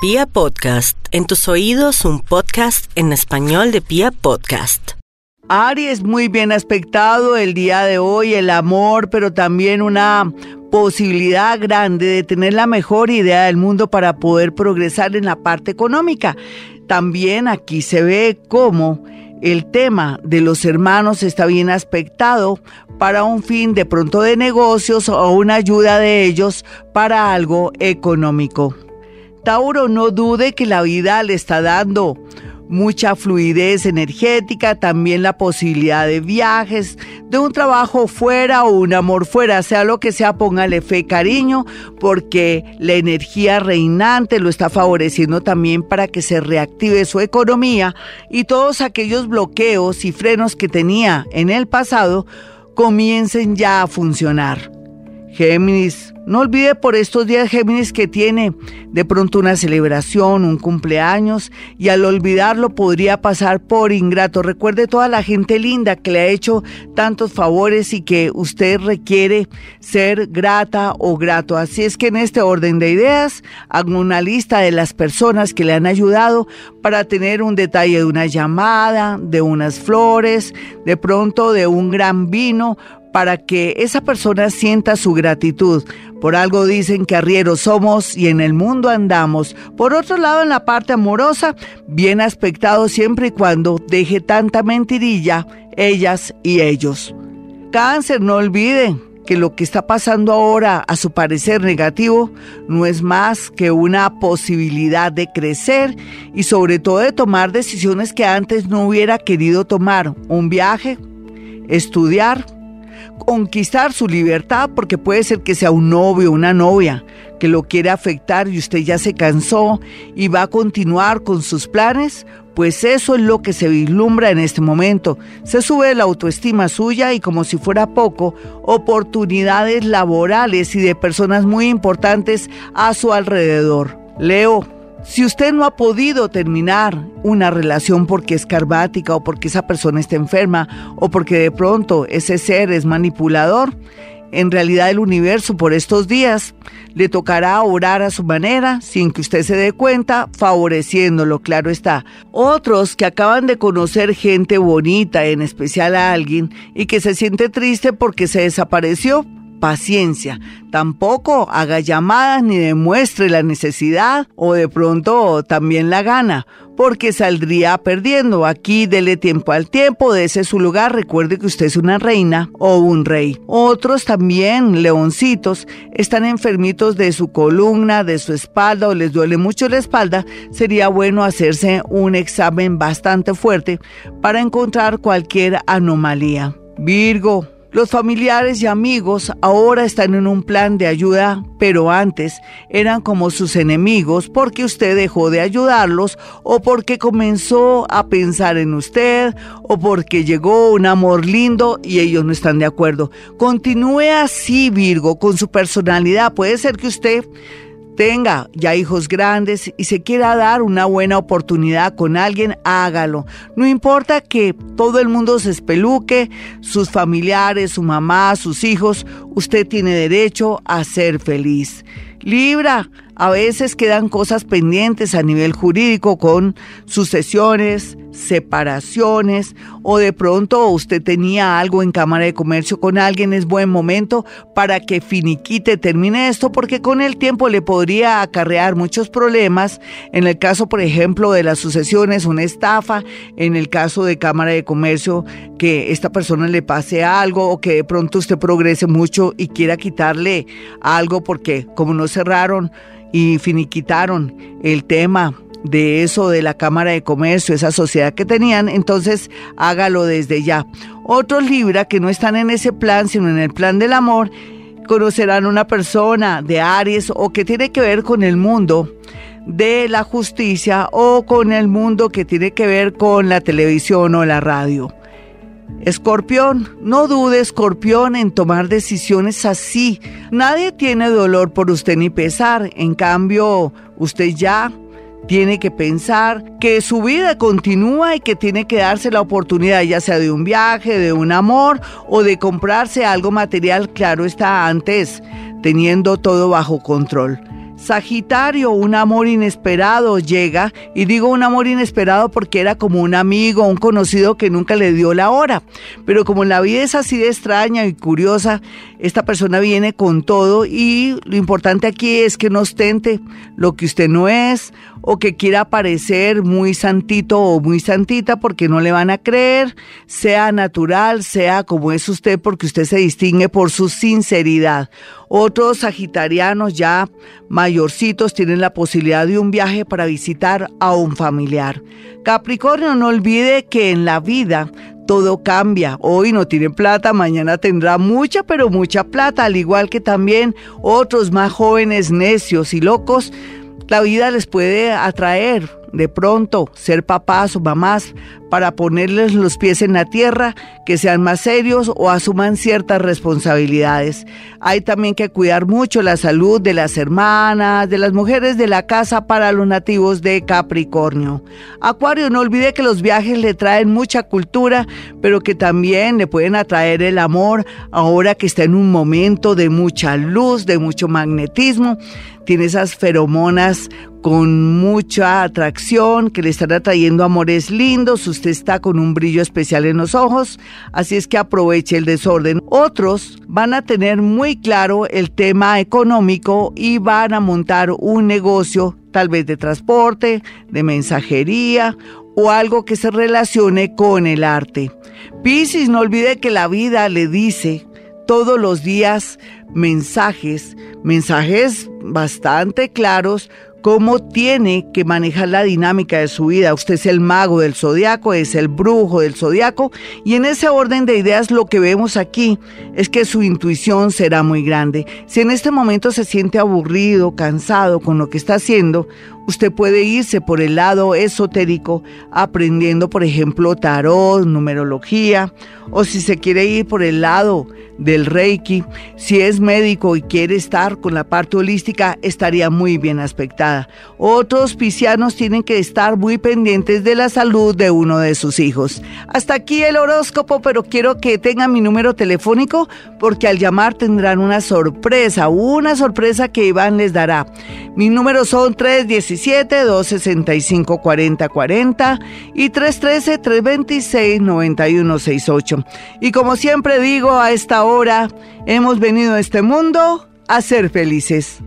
Pia Podcast, en tus oídos un podcast en español de Pia Podcast. Aries, muy bien aspectado el día de hoy, el amor, pero también una posibilidad grande de tener la mejor idea del mundo para poder progresar en la parte económica. También aquí se ve cómo el tema de los hermanos está bien aspectado para un fin de pronto de negocios o una ayuda de ellos para algo económico. Tauro, no dude que la vida le está dando mucha fluidez energética, también la posibilidad de viajes, de un trabajo fuera o un amor fuera, sea lo que sea, póngale fe, cariño, porque la energía reinante lo está favoreciendo también para que se reactive su economía y todos aquellos bloqueos y frenos que tenía en el pasado comiencen ya a funcionar. Géminis, no olvide por estos días Géminis que tiene de pronto una celebración, un cumpleaños y al olvidarlo podría pasar por ingrato. Recuerde toda la gente linda que le ha hecho tantos favores y que usted requiere ser grata o grato. Así es que en este orden de ideas hago una lista de las personas que le han ayudado para tener un detalle de una llamada, de unas flores, de pronto de un gran vino para que esa persona sienta su gratitud. Por algo dicen que arrieros somos y en el mundo andamos. Por otro lado, en la parte amorosa, bien aspectado siempre y cuando deje tanta mentirilla, ellas y ellos. Cáncer, no olvide que lo que está pasando ahora, a su parecer negativo, no es más que una posibilidad de crecer y sobre todo de tomar decisiones que antes no hubiera querido tomar. Un viaje, estudiar, conquistar su libertad porque puede ser que sea un novio, una novia que lo quiere afectar y usted ya se cansó y va a continuar con sus planes, pues eso es lo que se vislumbra en este momento. Se sube la autoestima suya y como si fuera poco, oportunidades laborales y de personas muy importantes a su alrededor. Leo, si usted no ha podido terminar una relación porque es carbática o porque esa persona está enferma o porque de pronto ese ser es manipulador, en realidad el universo por estos días le tocará orar a su manera, sin que usted se dé cuenta, favoreciéndolo, claro está. Otros que acaban de conocer gente bonita, en especial a alguien, y que se siente triste porque se desapareció, paciencia. Tampoco haga llamadas ni demuestre la necesidad o de pronto también la gana, porque saldría perdiendo. Aquí dele tiempo al tiempo, ese su lugar. Recuerde que usted es una reina o un rey. Otros también, leoncitos, están enfermitos de su columna, de su espalda o les duele mucho la espalda. Sería bueno hacerse un examen bastante fuerte para encontrar cualquier anomalía. Virgo, los familiares y amigos ahora están en un plan de ayuda, pero antes eran como sus enemigos porque usted dejó de ayudarlos o porque comenzó a pensar en usted o porque llegó un amor lindo y ellos no están de acuerdo. Continúe así, Virgo, con su personalidad. Puede ser que usted tenga ya hijos grandes y se quiera dar una buena oportunidad con alguien, hágalo. No importa que todo el mundo se espeluque, sus familiares, su mamá, sus hijos, usted tiene derecho a ser feliz. Libra, a veces quedan cosas pendientes a nivel jurídico con sucesiones, separaciones o de pronto usted tenía algo en Cámara de Comercio con alguien, es buen momento para que finiquite, termine esto porque con el tiempo le podría acarrear muchos problemas. En el caso, por ejemplo, de las sucesiones, una estafa, en el caso de Cámara de Comercio, que esta persona le pase algo o que de pronto usted progrese mucho y quiera quitarle algo porque como no cerraron, y finiquitaron el tema de eso de la Cámara de Comercio, esa sociedad que tenían, entonces hágalo desde ya. Otros Libra que no están en ese plan, sino en el plan del amor, conocerán una persona de Aries o que tiene que ver con el mundo de la justicia o con el mundo que tiene que ver con la televisión o la radio. Escorpión, no dude, Escorpión, en tomar decisiones así. Nadie tiene dolor por usted ni pesar. En cambio, usted ya tiene que pensar que su vida continúa y que tiene que darse la oportunidad, ya sea de un viaje, de un amor o de comprarse algo material, claro está antes, teniendo todo bajo control. Sagitario, un amor inesperado llega, y digo un amor inesperado porque era como un amigo, un conocido que nunca le dio la hora. Pero como la vida es así de extraña y curiosa, esta persona viene con todo y lo importante aquí es que no ostente lo que usted no es o que quiera parecer muy santito o muy santita porque no le van a creer, sea natural, sea como es usted porque usted se distingue por su sinceridad. Otros sagitarianos ya mayorcitos tienen la posibilidad de un viaje para visitar a un familiar. Capricornio, no olvide que en la vida todo cambia. Hoy no tiene plata, mañana tendrá mucha, pero mucha plata, al igual que también otros más jóvenes necios y locos la vida les puede atraer de pronto ser papás o mamás para ponerles los pies en la tierra, que sean más serios o asuman ciertas responsabilidades. Hay también que cuidar mucho la salud de las hermanas, de las mujeres de la casa para los nativos de Capricornio. Acuario, no olvide que los viajes le traen mucha cultura, pero que también le pueden atraer el amor ahora que está en un momento de mucha luz, de mucho magnetismo tiene esas feromonas con mucha atracción, que le están atrayendo amores lindos, usted está con un brillo especial en los ojos, así es que aproveche el desorden. Otros van a tener muy claro el tema económico y van a montar un negocio tal vez de transporte, de mensajería o algo que se relacione con el arte. Piscis, no olvide que la vida le dice todos los días mensajes, mensajes bastante claros cómo tiene que manejar la dinámica de su vida. Usted es el mago del zodiaco, es el brujo del zodiaco, y en ese orden de ideas lo que vemos aquí es que su intuición será muy grande. Si en este momento se siente aburrido, cansado con lo que está haciendo, usted puede irse por el lado esotérico aprendiendo, por ejemplo, tarot, numerología, o si se quiere ir por el lado del Reiki, si es médico y quiere estar con la parte holística, estaría muy bien aspectada. Otros piscianos tienen que estar muy pendientes de la salud de uno de sus hijos. Hasta aquí el horóscopo, pero quiero que tengan mi número telefónico porque al llamar tendrán una sorpresa, una sorpresa que Iván les dará. Mis números son 317-265-4040 y 313-326-9168. Y como siempre digo, a esta hora hemos venido a este mundo a ser felices.